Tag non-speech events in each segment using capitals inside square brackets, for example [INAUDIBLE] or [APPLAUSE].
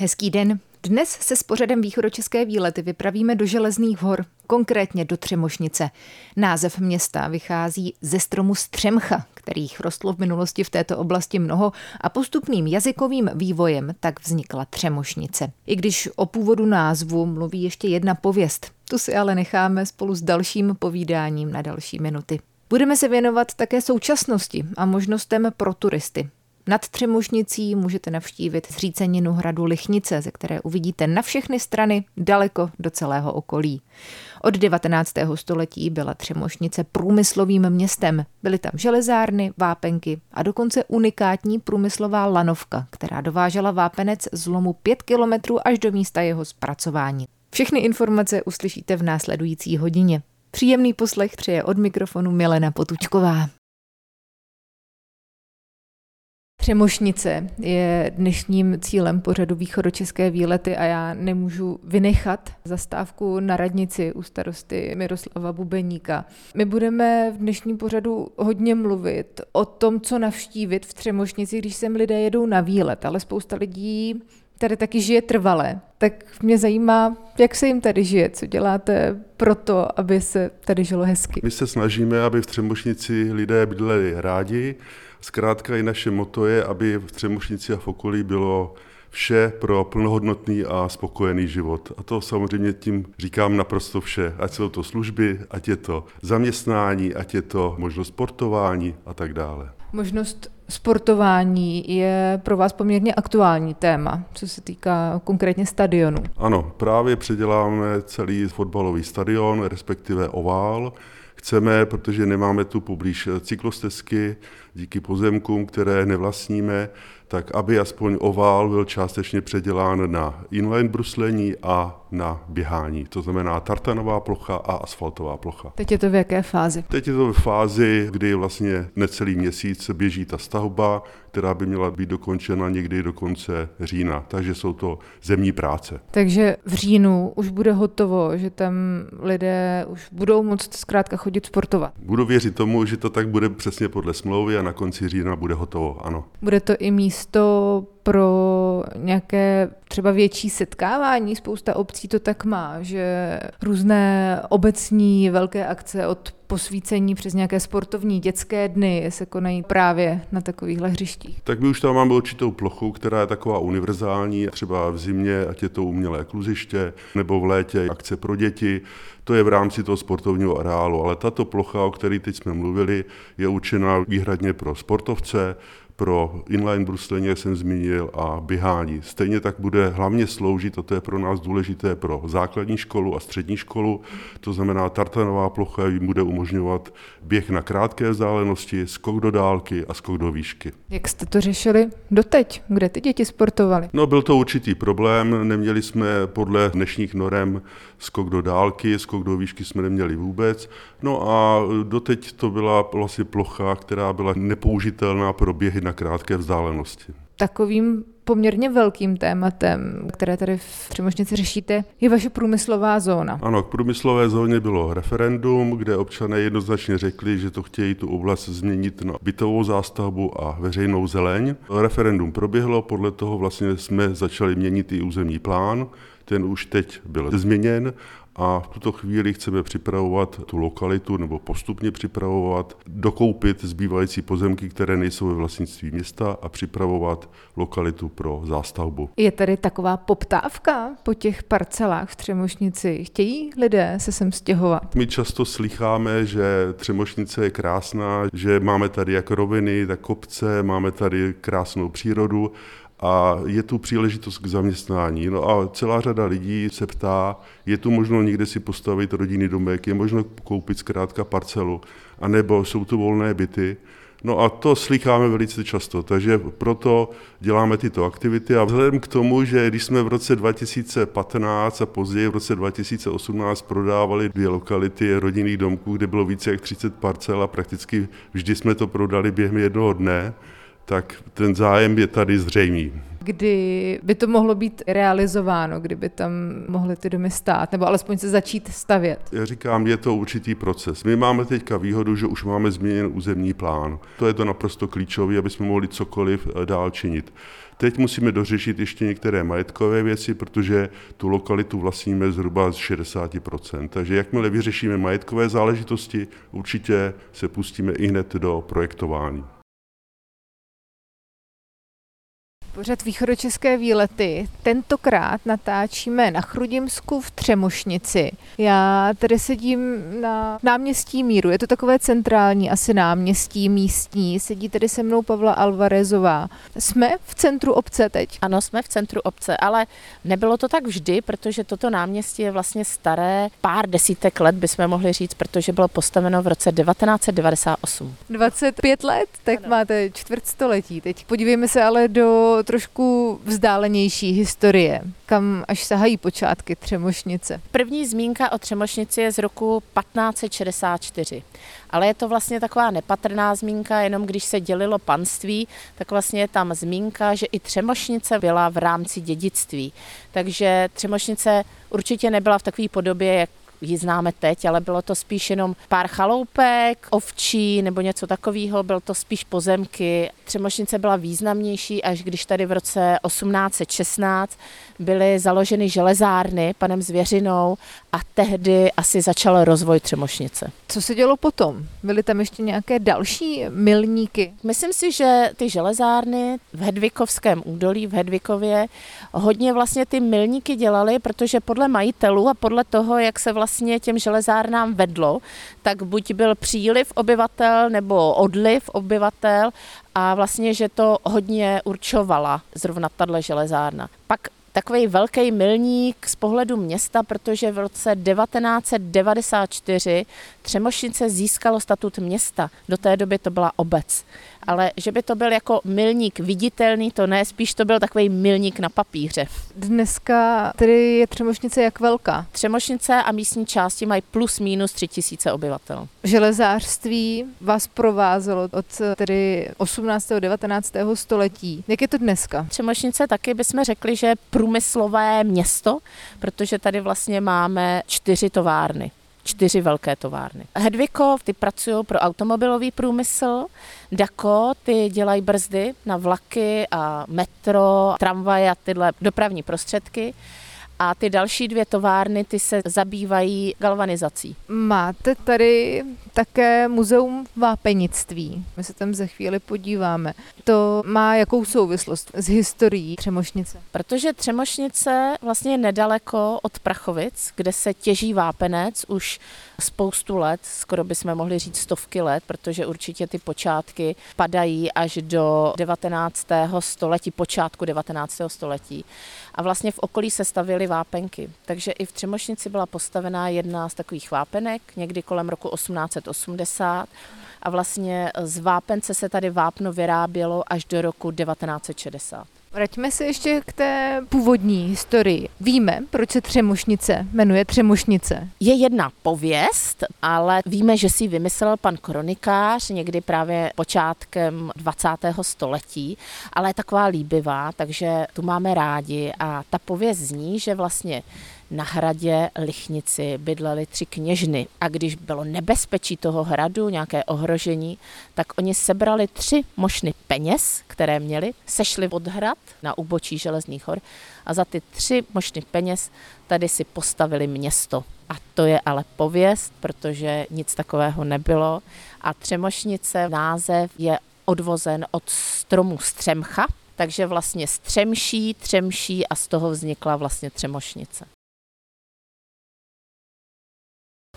Hezký den. Dnes se s pořadem východočeské výlety vypravíme do Železných hor, konkrétně do Třemošnice. Název města vychází ze stromu Střemcha, kterých rostlo v minulosti v této oblasti mnoho a postupným jazykovým vývojem tak vznikla Třemošnice. I když o původu názvu mluví ještě jedna pověst, tu si ale necháme spolu s dalším povídáním na další minuty. Budeme se věnovat také současnosti a možnostem pro turisty. Nad Třemošnicí můžete navštívit zříceninu hradu Lichnice, ze které uvidíte na všechny strany daleko do celého okolí. Od 19. století byla Třemošnice průmyslovým městem. Byly tam železárny, vápenky a dokonce unikátní průmyslová lanovka, která dovážela vápenec z lomu 5 kilometrů až do místa jeho zpracování. Všechny informace uslyšíte v následující hodině. Příjemný poslech přeje od mikrofonu Milena Potučková. Přemošnice je dnešním cílem pořadu východočeské výlety a já nemůžu vynechat zastávku na radnici u starosty Miroslava Bubeníka. My budeme v dnešním pořadu hodně mluvit o tom, co navštívit v Třemošnici, když sem lidé jedou na výlet, ale spousta lidí tady taky žije trvale. Tak mě zajímá, jak se jim tady žije, co děláte pro to, aby se tady žilo hezky. My se snažíme, aby v Třemošnici lidé bydleli rádi, Zkrátka i naše moto je, aby v Třemošnici a v okolí bylo vše pro plnohodnotný a spokojený život. A to samozřejmě tím říkám naprosto vše. Ať jsou to služby, ať je to zaměstnání, ať je to možnost sportování a tak dále. Možnost sportování je pro vás poměrně aktuální téma, co se týká konkrétně stadionu. Ano, právě předěláme celý fotbalový stadion, respektive ovál, chceme, protože nemáme tu poblíž cyklostezky, díky pozemkům, které nevlastníme, tak aby aspoň ovál byl částečně předělán na inline bruslení a na běhání. To znamená tartanová plocha a asfaltová plocha. Teď je to v jaké fázi? Teď je to v fázi, kdy vlastně necelý měsíc běží ta stavba, která by měla být dokončena někdy do konce října. Takže jsou to zemní práce. Takže v říjnu už bude hotovo, že tam lidé už budou moct zkrátka chodit sportovat. Budu věřit tomu, že to tak bude přesně podle smlouvy a na konci října bude hotovo, ano. Bude to i místo pro nějaké třeba větší setkávání. Spousta obcí to tak má, že různé obecní velké akce od posvícení přes nějaké sportovní dětské dny se konají právě na takovýchhle hřištích. Tak my už tam máme určitou plochu, která je taková univerzální, třeba v zimě, ať je to umělé kluziště, nebo v létě akce pro děti, to je v rámci toho sportovního areálu, ale tato plocha, o které teď jsme mluvili, je určená výhradně pro sportovce, pro inline bruslení, jak jsem zmínil, a běhání. Stejně tak bude hlavně sloužit, a to je pro nás důležité, pro základní školu a střední školu, to znamená tartanová plocha jim bude umožňovat běh na krátké vzdálenosti, skok do dálky a skok do výšky. Jak jste to řešili doteď? Kde ty děti sportovaly? No byl to určitý problém, neměli jsme podle dnešních norem skok do dálky, skok do výšky jsme neměli vůbec. No a doteď to byla vlastně plocha, která byla nepoužitelná pro běhy na krátké vzdálenosti. Takovým poměrně velkým tématem, které tady v Třemošnici řešíte, je vaše průmyslová zóna. Ano, k průmyslové zóně bylo referendum, kde občané jednoznačně řekli, že to chtějí tu oblast změnit na bytovou zástavbu a veřejnou zeleň. Referendum proběhlo, podle toho vlastně jsme začali měnit i územní plán, ten už teď byl změněn a v tuto chvíli chceme připravovat tu lokalitu nebo postupně připravovat, dokoupit zbývající pozemky, které nejsou ve vlastnictví města a připravovat lokalitu pro zástavbu. Je tady taková poptávka po těch parcelách v Třemošnici? Chtějí lidé se sem stěhovat? My často slycháme, že Třemošnice je krásná, že máme tady jak roviny, tak kopce, máme tady krásnou přírodu a je tu příležitost k zaměstnání. No a celá řada lidí se ptá, je tu možno někde si postavit rodinný domek, je možno koupit zkrátka parcelu, anebo jsou tu volné byty. No a to slycháme velice často, takže proto děláme tyto aktivity a vzhledem k tomu, že když jsme v roce 2015 a později v roce 2018 prodávali dvě lokality rodinných domků, kde bylo více jak 30 parcel a prakticky vždy jsme to prodali během jednoho dne, tak ten zájem je tady zřejmý. Kdy by to mohlo být realizováno, kdyby tam mohly ty domy stát, nebo alespoň se začít stavět? Já říkám, je to určitý proces. My máme teďka výhodu, že už máme změněn územní plán. To je to naprosto klíčové, aby jsme mohli cokoliv eh, dál činit. Teď musíme dořešit ještě některé majetkové věci, protože tu lokalitu vlastníme zhruba z 60%. Takže jakmile vyřešíme majetkové záležitosti, určitě se pustíme i hned do projektování. Pořad východočeské výlety. Tentokrát natáčíme na Chrudimsku v Třemošnici. Já tady sedím na náměstí Míru. Je to takové centrální asi náměstí místní. Sedí tady se mnou Pavla Alvarezová. Jsme v centru obce teď? Ano, jsme v centru obce, ale nebylo to tak vždy, protože toto náměstí je vlastně staré pár desítek let, bychom mohli říct, protože bylo postaveno v roce 1998. 25 let? Tak ano. máte čtvrtstoletí. Teď podívejme se ale do trošku vzdálenější historie, kam až sahají počátky Třemošnice. První zmínka o Třemošnici je z roku 1564, ale je to vlastně taková nepatrná zmínka, jenom když se dělilo panství, tak vlastně je tam zmínka, že i Třemošnice byla v rámci dědictví. Takže Třemošnice určitě nebyla v takové podobě, jak ji známe teď, ale bylo to spíš jenom pár chaloupek, ovčí nebo něco takového, bylo to spíš pozemky. Třemošnice byla významnější, až když tady v roce 1816 byly založeny železárny panem Zvěřinou a tehdy asi začal rozvoj Třemošnice. Co se dělo potom? Byly tam ještě nějaké další milníky? Myslím si, že ty železárny v Hedvikovském údolí, v Hedvikově, hodně vlastně ty milníky dělaly, protože podle majitelů a podle toho, jak se vlastně těm železárnám vedlo, tak buď byl příliv obyvatel nebo odliv obyvatel a vlastně, že to hodně určovala zrovna tahle železárna. Pak takový velký milník z pohledu města, protože v roce 1994 Třemošnice získalo statut města. Do té doby to byla obec ale že by to byl jako milník viditelný, to ne, spíš to byl takový milník na papíře. Dneska tedy je Třemošnice jak velká? Třemošnice a místní části mají plus minus tři tisíce obyvatel. Železářství vás provázelo od tedy 18. 19. století. Jak je to dneska? Třemošnice taky bychom řekli, že průmyslové město, protože tady vlastně máme čtyři továrny čtyři velké továrny. Hedvikov, ty pracují pro automobilový průmysl, Dako, ty dělají brzdy na vlaky a metro, tramvaje a tyhle dopravní prostředky a ty další dvě továrny, ty se zabývají galvanizací. Máte tady také muzeum vápenictví. My se tam za chvíli podíváme. To má jakou souvislost s historií Třemošnice? Protože Třemošnice vlastně je nedaleko od Prachovic, kde se těží vápenec už spoustu let, skoro bychom mohli říct stovky let, protože určitě ty počátky padají až do 19. století, počátku 19. století. A vlastně v okolí se stavily vápenky. Takže i v Třemošnici byla postavená jedna z takových vápenek, někdy kolem roku 1880 a vlastně z vápence se tady vápno vyrábělo až do roku 1960. Vraťme se ještě k té původní historii. Víme, proč se Třemošnice jmenuje Třemošnice? Je jedna pověst, ale víme, že si vymyslel pan kronikář někdy právě počátkem 20. století, ale je taková líbivá, takže tu máme rádi a ta pověst zní, že vlastně na hradě Lichnici bydleli tři kněžny a když bylo nebezpečí toho hradu, nějaké ohrožení, tak oni sebrali tři mošny peněz, které měli, sešli od hrad na úbočí železných hor a za ty tři mošny peněz tady si postavili město. A to je ale pověst, protože nic takového nebylo. A Třemošnice, název je odvozen od stromu Střemcha, takže vlastně střemší, třemší a z toho vznikla vlastně Třemošnice.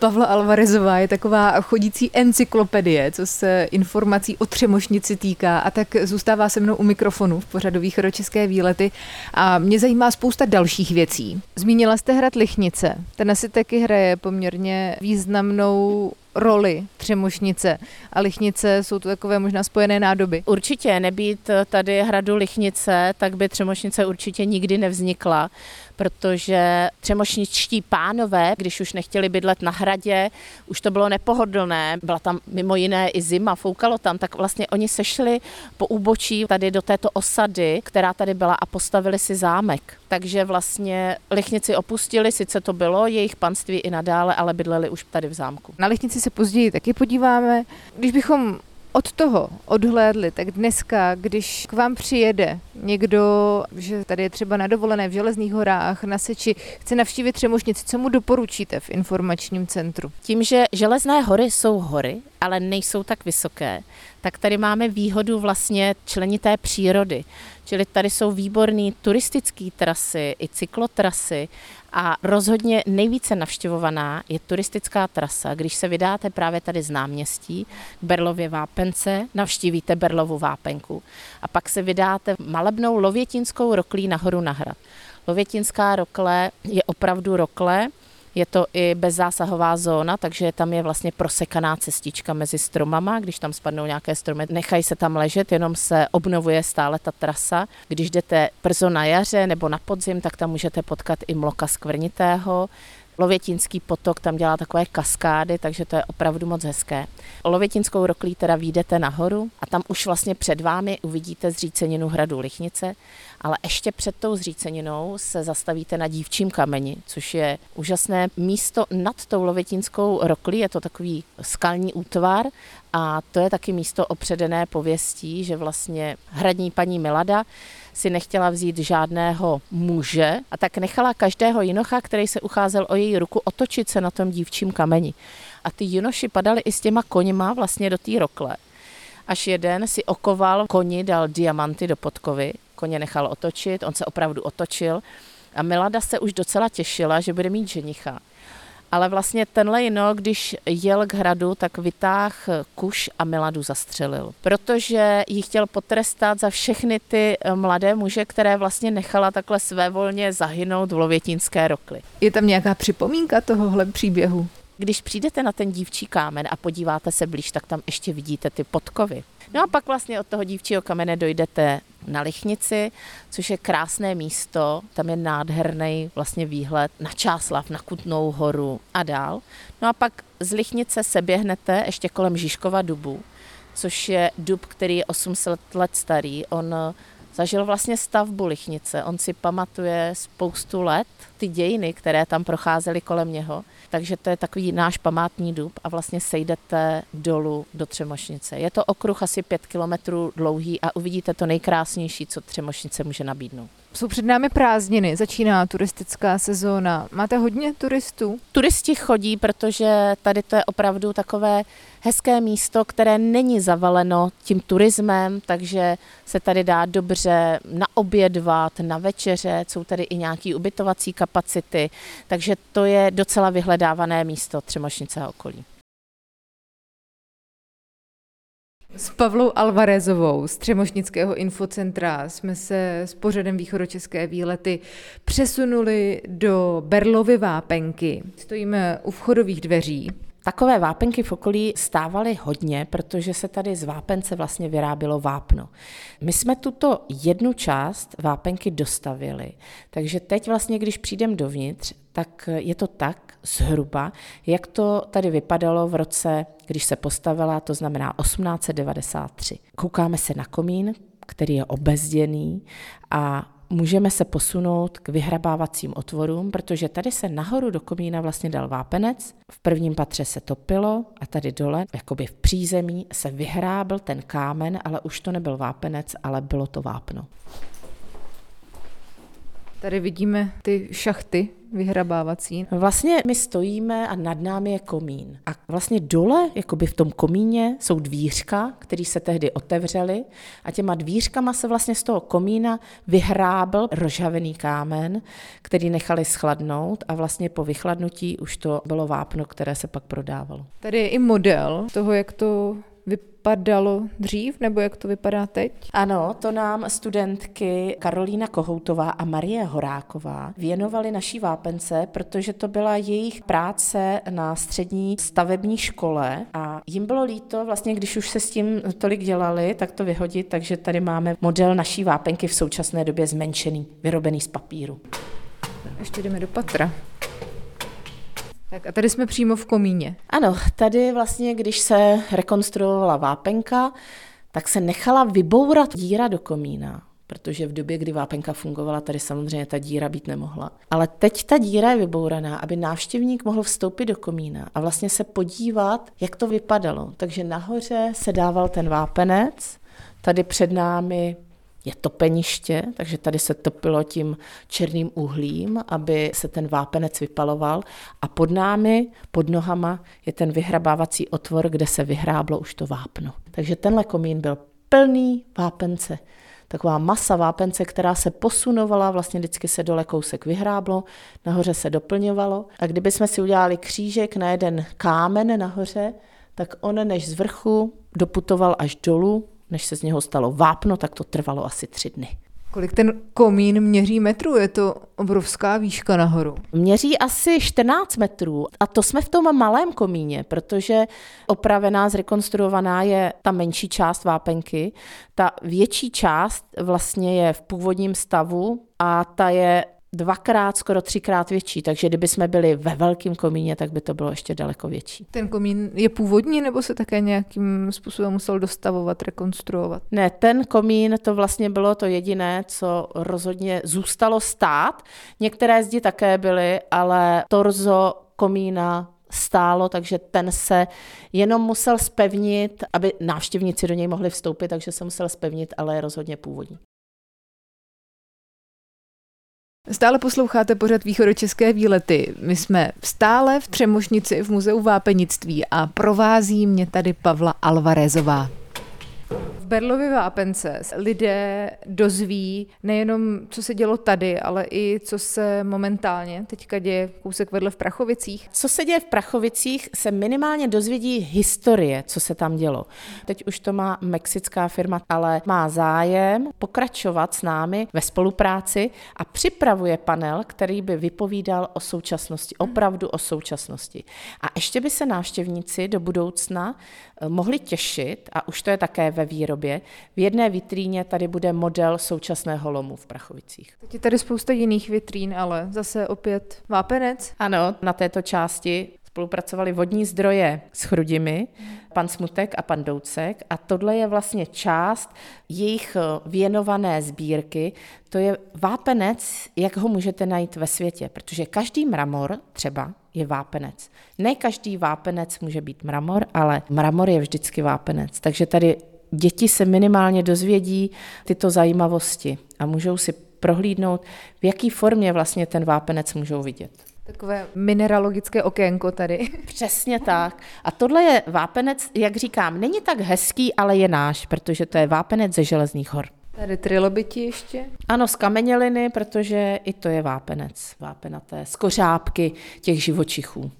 Pavla Alvarezová je taková chodící encyklopedie, co se informací o Třemošnici týká a tak zůstává se mnou u mikrofonu v pořadu Východočeské výlety. A mě zajímá spousta dalších věcí. Zmínila jste hrad Lichnice, ten asi taky hraje poměrně významnou roli Třemošnice a Lichnice jsou to takové možná spojené nádoby. Určitě. Nebýt tady hradu Lichnice, tak by Třemošnice určitě nikdy nevznikla, protože třemošničtí pánové, když už nechtěli bydlet na hradě, už to bylo nepohodlné, byla tam mimo jiné i zima, foukalo tam, tak vlastně oni sešli po úbočí tady do této osady, která tady byla a postavili si zámek. Takže vlastně Lichnici opustili, sice to bylo jejich panství i nadále, ale bydleli už tady v zámku. Na Lichnici se později taky podíváme. Když bychom od toho odhlédli, tak dneska, když k vám přijede někdo, že tady je třeba na dovolené v Železných horách, na Seči, chce navštívit Třemošnici, co mu doporučíte v informačním centru? Tím, že Železné hory jsou hory, ale nejsou tak vysoké, tak tady máme výhodu vlastně členité přírody. Čili tady jsou výborné turistické trasy i cyklotrasy a rozhodně nejvíce navštěvovaná je turistická trasa. Když se vydáte právě tady z náměstí k Berlově Vápence, navštívíte Berlovu Vápenku a pak se vydáte malebnou lovětinskou roklí nahoru na hrad. Lovětinská rokle je opravdu rokle, je to i bezzásahová zóna, takže tam je vlastně prosekaná cestička mezi stromama. Když tam spadnou nějaké stromy, nechají se tam ležet, jenom se obnovuje stále ta trasa. Když jdete brzo na jaře nebo na podzim, tak tam můžete potkat i mloka skvrnitého. Lovětínský potok tam dělá takové kaskády, takže to je opravdu moc hezké. Lovětinskou roklí teda výjdete nahoru a tam už vlastně před vámi uvidíte zříceninu hradu Lichnice, ale ještě před tou zříceninou se zastavíte na dívčím kameni, což je úžasné místo nad tou Lovětinskou roklí, je to takový skalní útvar a to je taky místo opředené pověstí, že vlastně hradní paní Milada si nechtěla vzít žádného muže a tak nechala každého jinocha, který se ucházel o její ruku, otočit se na tom dívčím kameni. A ty jinoši padali i s těma koněma vlastně do té rokle. Až jeden si okoval koni, dal diamanty do podkovy, koně nechal otočit, on se opravdu otočil a Milada se už docela těšila, že bude mít ženicha ale vlastně tenhle jino, když jel k hradu, tak vytáh kuš a Miladu zastřelil, protože ji chtěl potrestat za všechny ty eh, mladé muže, které vlastně nechala takhle svévolně zahynout v Lovětínské rokli. Je tam nějaká připomínka tohohle příběhu? Když přijdete na ten dívčí kámen a podíváte se blíž, tak tam ještě vidíte ty podkovy. No a pak vlastně od toho dívčího kamene dojdete na Lichnici, což je krásné místo, tam je nádherný vlastně výhled na Čáslav, na Kutnou horu a dál. No a pak z Lichnice se běhnete ještě kolem Žižkova dubu, což je dub, který je 800 let starý. On zažil vlastně stavbu Lichnice. On si pamatuje spoustu let ty dějiny, které tam procházely kolem něho. Takže to je takový náš památný dub a vlastně sejdete dolů do Třemošnice. Je to okruh asi pět kilometrů dlouhý a uvidíte to nejkrásnější, co Třemošnice může nabídnout. Jsou před námi prázdniny, začíná turistická sezóna. Máte hodně turistů? Turisti chodí, protože tady to je opravdu takové hezké místo, které není zavaleno tím turismem, takže se tady dá dobře naobědvat, na večeře, jsou tady i nějaké ubytovací kapacity, takže to je docela vyhledávané místo Třemošnice a okolí. S Pavlou Alvarezovou z Třemošnického infocentra jsme se s pořadem východočeské výlety přesunuli do Berlovy Vápenky. Stojíme u vchodových dveří. Takové vápenky v okolí stávaly hodně, protože se tady z vápence vlastně vyrábělo vápno. My jsme tuto jednu část vápenky dostavili, takže teď vlastně, když přijdem dovnitř, tak je to tak zhruba, jak to tady vypadalo v roce, když se postavila, to znamená 1893. Koukáme se na komín, který je obezděný a můžeme se posunout k vyhrabávacím otvorům, protože tady se nahoru do komína vlastně dal vápenec, v prvním patře se topilo a tady dole, jakoby v přízemí, se vyhrábl ten kámen, ale už to nebyl vápenec, ale bylo to vápno. Tady vidíme ty šachty vyhrabávací. Vlastně my stojíme a nad námi je komín. A vlastně dole, jakoby v tom komíně, jsou dvířka, které se tehdy otevřely a těma dvířkama se vlastně z toho komína vyhrábl rozžavený kámen, který nechali schladnout a vlastně po vychladnutí už to bylo vápno, které se pak prodávalo. Tady je i model toho, jak to vypadalo dřív, nebo jak to vypadá teď? Ano, to nám studentky Karolína Kohoutová a Marie Horáková věnovali naší vápence, protože to byla jejich práce na střední stavební škole a jim bylo líto, vlastně když už se s tím tolik dělali, tak to vyhodit, takže tady máme model naší vápenky v současné době zmenšený, vyrobený z papíru. Ještě jdeme do patra. Tak a tady jsme přímo v komíně. Ano, tady vlastně, když se rekonstruovala vápenka, tak se nechala vybourat díra do komína protože v době, kdy vápenka fungovala, tady samozřejmě ta díra být nemohla. Ale teď ta díra je vybouraná, aby návštěvník mohl vstoupit do komína a vlastně se podívat, jak to vypadalo. Takže nahoře se dával ten vápenec, tady před námi je topeniště, takže tady se topilo tím černým uhlím, aby se ten vápenec vypaloval a pod námi, pod nohama je ten vyhrabávací otvor, kde se vyhráblo už to vápno. Takže tenhle komín byl plný vápence. Taková masa vápence, která se posunovala, vlastně vždycky se dole kousek vyhráblo, nahoře se doplňovalo. A kdyby jsme si udělali křížek na jeden kámen nahoře, tak on než z vrchu doputoval až dolů, než se z něho stalo vápno, tak to trvalo asi tři dny. Kolik ten komín měří metrů? Je to obrovská výška nahoru. Měří asi 14 metrů a to jsme v tom malém komíně, protože opravená, zrekonstruovaná je ta menší část vápenky. Ta větší část vlastně je v původním stavu a ta je dvakrát, skoro třikrát větší, takže kdyby jsme byli ve velkém komíně, tak by to bylo ještě daleko větší. Ten komín je původní nebo se také nějakým způsobem musel dostavovat, rekonstruovat? Ne, ten komín to vlastně bylo to jediné, co rozhodně zůstalo stát. Některé zdi také byly, ale torzo komína stálo, takže ten se jenom musel spevnit, aby návštěvníci do něj mohli vstoupit, takže se musel spevnit, ale je rozhodně původní. Stále posloucháte pořad východočeské výlety. My jsme stále v Třemošnici v Muzeu vápenictví a provází mě tady Pavla Alvarezová. Berlově vápence lidé dozví nejenom, co se dělo tady, ale i co se momentálně teďka děje kousek vedle v Prachovicích. Co se děje v Prachovicích, se minimálně dozvědí historie, co se tam dělo. Teď už to má mexická firma, ale má zájem pokračovat s námi ve spolupráci a připravuje panel, který by vypovídal o současnosti, opravdu o současnosti. A ještě by se návštěvníci do budoucna eh, mohli těšit, a už to je také ve výrobě, výrobě. V jedné vitríně tady bude model současného lomu v Prachovicích. Teď je tady spousta jiných vitrín, ale zase opět vápenec. Ano, na této části spolupracovali vodní zdroje s Chrudimi, pan Smutek a pan Doucek a tohle je vlastně část jejich eh, věnované sbírky. To je vápenec, jak ho můžete najít ve světě, protože každý mramor třeba je vápenec. Ne každý vápenec může být mramor, ale mramor je vždycky vápenec. Takže tady děti se minimálně dozvědí tyto zajímavosti a můžou si prohlídnout, v jaký formě vlastně ten vápenec můžou vidět. Takové mineralogické okénko tady. [LAUGHS] Přesně tak. A tohle je vápenec, jak říkám, není tak hezký, ale je náš, protože to je vápenec ze železných hor. Tady trilobiti ještě? Ano, z kameněliny, protože i to je vápenec, vápenaté, z kořápky těch živočichů.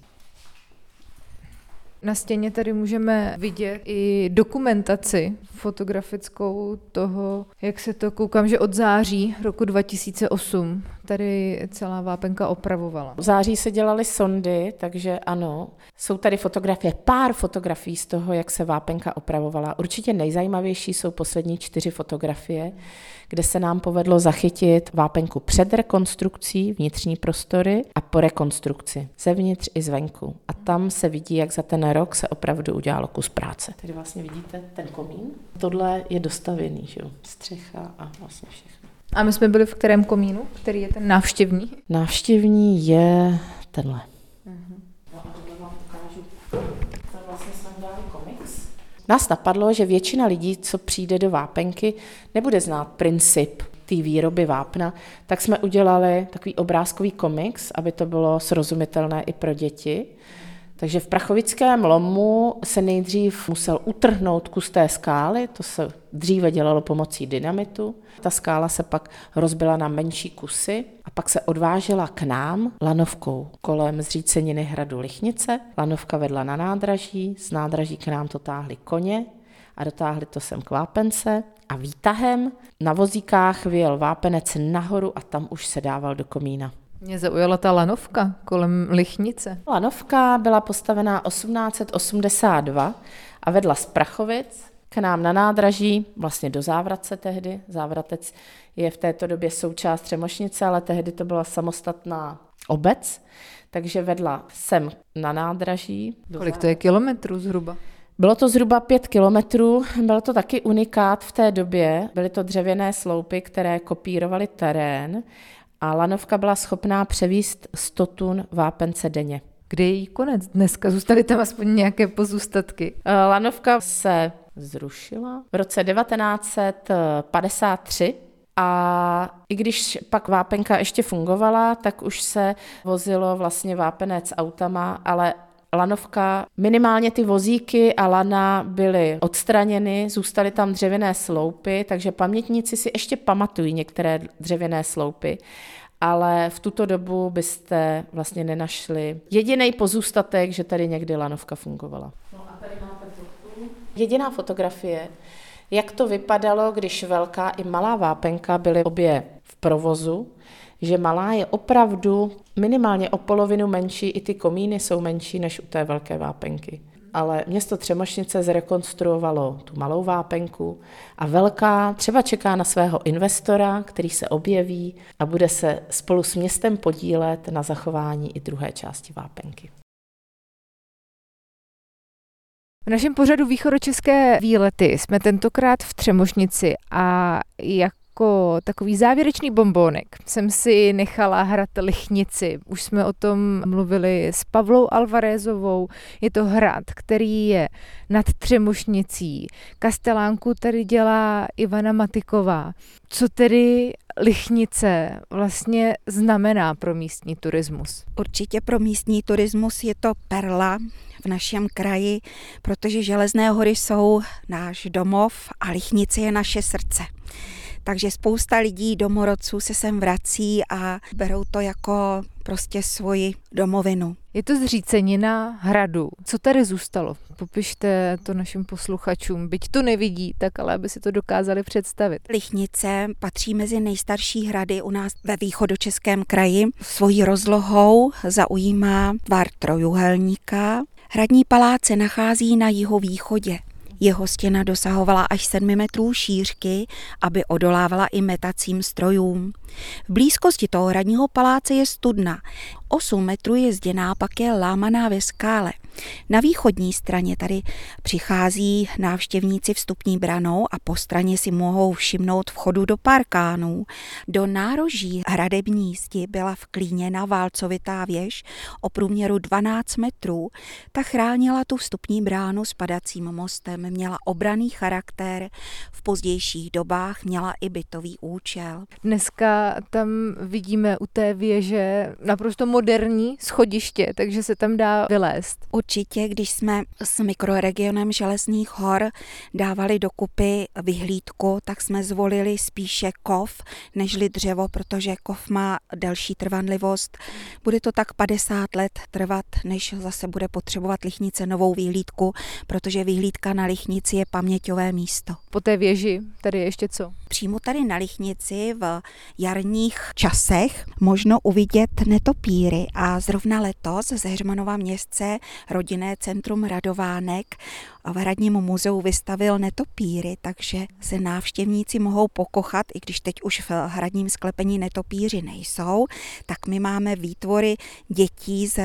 Na stěně tady můžeme vidět i dokumentaci fotografickou toho, jak se to koukám, že od září roku 2008 tady celá vápenka opravovala. V září se dělaly sondy, takže ano, jsou tady fotografie, pár fotografií z toho, jak se vápenka opravovala. Určitě nejzajímavější jsou poslední čtyři fotografie, kde se nám povedlo zachytit vápenku před rekonstrukcí, vnitřní prostory a po rekonstrukci, zevnitř i zvenku. A tam se vidí, jak za ten rok se opravdu udělalo kus práce. Tady vlastně vidíte ten komín. Tohle je dostavěný, že jo? Střecha a vlastně všechno. A my jsme byli v kterém komínu, který je ten návštěvní? Návštěvní je tenhle. Nás napadlo, že většina lidí, co přijde do vápenky, nebude znát princip té výroby vápna, tak jsme udělali takový obrázkový komiks, aby to bylo srozumitelné i pro děti. Takže v prachovickém lomu se nejdřív musel utrhnout kus té skály, to se dříve dělalo pomocí dynamitu. Ta skála se pak rozbila na menší kusy a pak se odvážela k nám lanovkou kolem zříceniny hradu Lichnice. Lanovka vedla na nádraží, z nádraží k nám to táhli koně a dotáhli to sem k vápence a výtahem na vozíkách vyjel vápenec nahoru a tam už se dával do komína. Mě zaujala ta lanovka kolem Lichnice. Lanovka byla postavená 1882 a vedla z Prachovic k nám na nádraží, vlastně do Závratce tehdy. Závratec je v této době součást Třemošnice, ale tehdy to byla samostatná obec, takže vedla sem na nádraží. Kolik to je kilometrů zhruba? Bylo to zhruba pět kilometrů, byl to taky unikát v té době. Byly to dřevěné sloupy, které kopírovaly terén a lanovka byla schopná převíst 100 tun vápence denně. Kde je jí konec dneska? Zůstaly tam aspoň nějaké pozůstatky? Eh, lanovka se zrušila v roce 1953 a i když pak vápenka ještě fungovala, tak už se vozilo vlastně vápenec autama, ale lanovka, minimálně ty vozíky a lana byly odstraněny, zůstaly tam dřevěné sloupy, takže pamětníci si ještě pamatují některé dřevěné sloupy ale v tuto dobu byste vlastně nenašli jediný pozůstatek, že tady někdy lanovka fungovala. No a tady máte Jediná fotografie, jak to vypadalo, když velká i malá vápenka byly obě v provozu, že malá je opravdu minimálně o polovinu menší, i ty komíny jsou menší než u té velké vápenky. Ale město Třemošnice zrekonstruovalo tu malou vápenku a velká třeba čeká na svého investora, který se objeví a bude se spolu s městem podílet na zachování i druhé části vápenky. V našem pořadu východočeské výlety jsme tentokrát v Třemošnici a jak jako takový závěrečný bombónek jsem si nechala hrát Lichnici. Už jsme o tom mluvili s Pavlou Alvarezovou. Je to hrad, který je nad Třemošnicí. Kastelánku tady dělá Ivana Matiková. Co tedy Lichnice vlastně znamená pro místní turismus? Určitě pro místní turismus je to perla v našem kraji, protože Železné hory jsou náš domov a Lichnice je naše srdce. Takže spousta lidí, domorodců se sem vrací a berou to jako prostě svoji domovinu. Je to zřícenina hradu. Co tady zůstalo? Popište to našim posluchačům. Byť to nevidí, tak ale aby si to dokázali představit. Lichnice patří mezi nejstarší hrady u nás ve východočeském kraji. Svojí rozlohou zaujímá tvar trojuhelníka. Hradní palác se nachází na jihovýchodě. Jeho stěna dosahovala až 7 metrů šířky, aby odolávala i metacím strojům. V blízkosti toho hradního paláce je studna. 8 metrů je zděná, pak je lámaná ve skále. Na východní straně tady přichází návštěvníci vstupní branou a po straně si mohou všimnout vchodu do parkánů. Do nároží hradební zdi byla vklíněna válcovitá věž o průměru 12 metrů. Ta chránila tu vstupní bránu s padacím mostem, měla obraný charakter, v pozdějších dobách měla i bytový účel. Dneska tam vidíme u té věže naprosto moderní schodiště, takže se tam dá vylézt. Určitě, když jsme s mikroregionem Železných hor dávali dokupy vyhlídku, tak jsme zvolili spíše kov nežli dřevo, protože kov má delší trvanlivost. Bude to tak 50 let trvat, než zase bude potřebovat Lichnice novou vyhlídku, protože vyhlídka na Lichnici je paměťové místo. Po té věži tady je ještě co? Přímo tady na Lichnici v jarních časech možno uvidět netopíry a zrovna letos ze Hřmanova městce rodinné centrum Radovánek. V Hradním muzeu vystavil netopíry, takže se návštěvníci mohou pokochat, i když teď už v hradním sklepení netopíři nejsou, tak my máme výtvory dětí z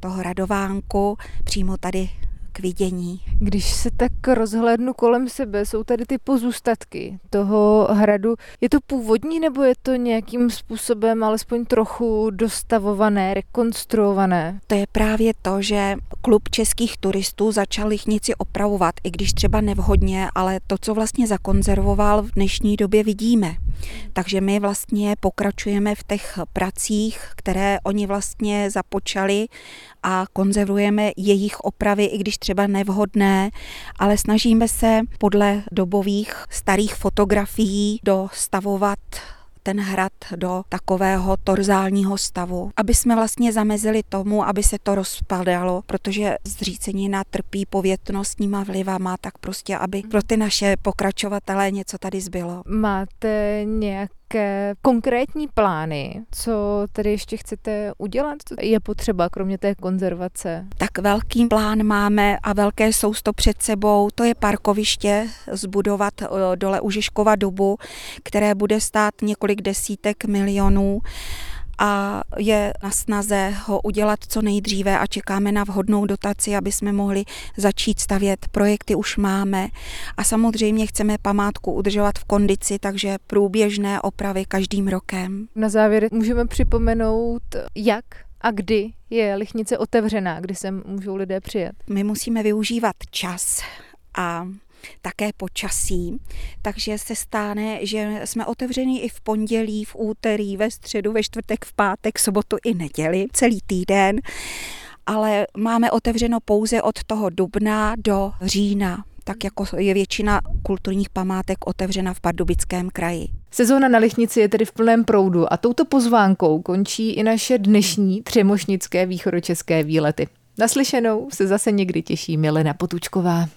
toho Radovánku přímo tady k vidění. Když se tak rozhlédnu kolem sebe, jsou tady ty pozůstatky toho hradu. Je to původní nebo je to nějakým způsobem alespoň trochu dostavované, rekonstruované? To je právě to, že klub českých turistů začal Lichnici opravovat, i když třeba nevhodně, ale to, co vlastně zakonzervoval, v dnešní době vidíme. Takže my vlastně pokračujeme v těch pracích, které oni vlastně započali a konzervujeme jejich opravy, i když třeba nevhodné, ale snažíme se podle dobových starých fotografií dostavovat ten hrad do takového torzálního stavu, aby jsme vlastně zamezili tomu, aby se to rozpadalo, protože zřícenina trpí povětnostníma vlivama, tak prostě, aby pro ty naše pokračovatele něco tady zbylo. Máte nějak konkrétní plány, co tedy ještě chcete udělat? Co je potřeba, kromě té konzervace? Tak velký plán máme a velké sousto před sebou, to je parkoviště zbudovat dole u Žižkova dubu, které bude stát několik desítek milionů a je na snaze ho udělat co nejdříve a čekáme na vhodnou dotaci, aby jsme mohli začít stavět. Projekty už máme a samozřejmě chceme památku udržovat v kondici, takže průběžné opravy každým rokem. Na závěr můžeme připomenout, jak a kdy je Lichnice otevřená, kdy se můžou lidé přijet? My musíme využívat čas a také počasí, takže se stane, že jsme otevření i v pondělí, v úterý, ve středu, ve čtvrtek, v pátek, sobotu i neděli, celý týden, ale máme otevřeno pouze od toho dubna do října tak jako je většina kulturních památek otevřena v Pardubickém kraji. Sezóna na Lichnici je tedy v plném proudu a touto pozvánkou končí i naše dnešní třemošnické východočeské výlety. Naslyšenou se zase někdy těší Milena Potučková.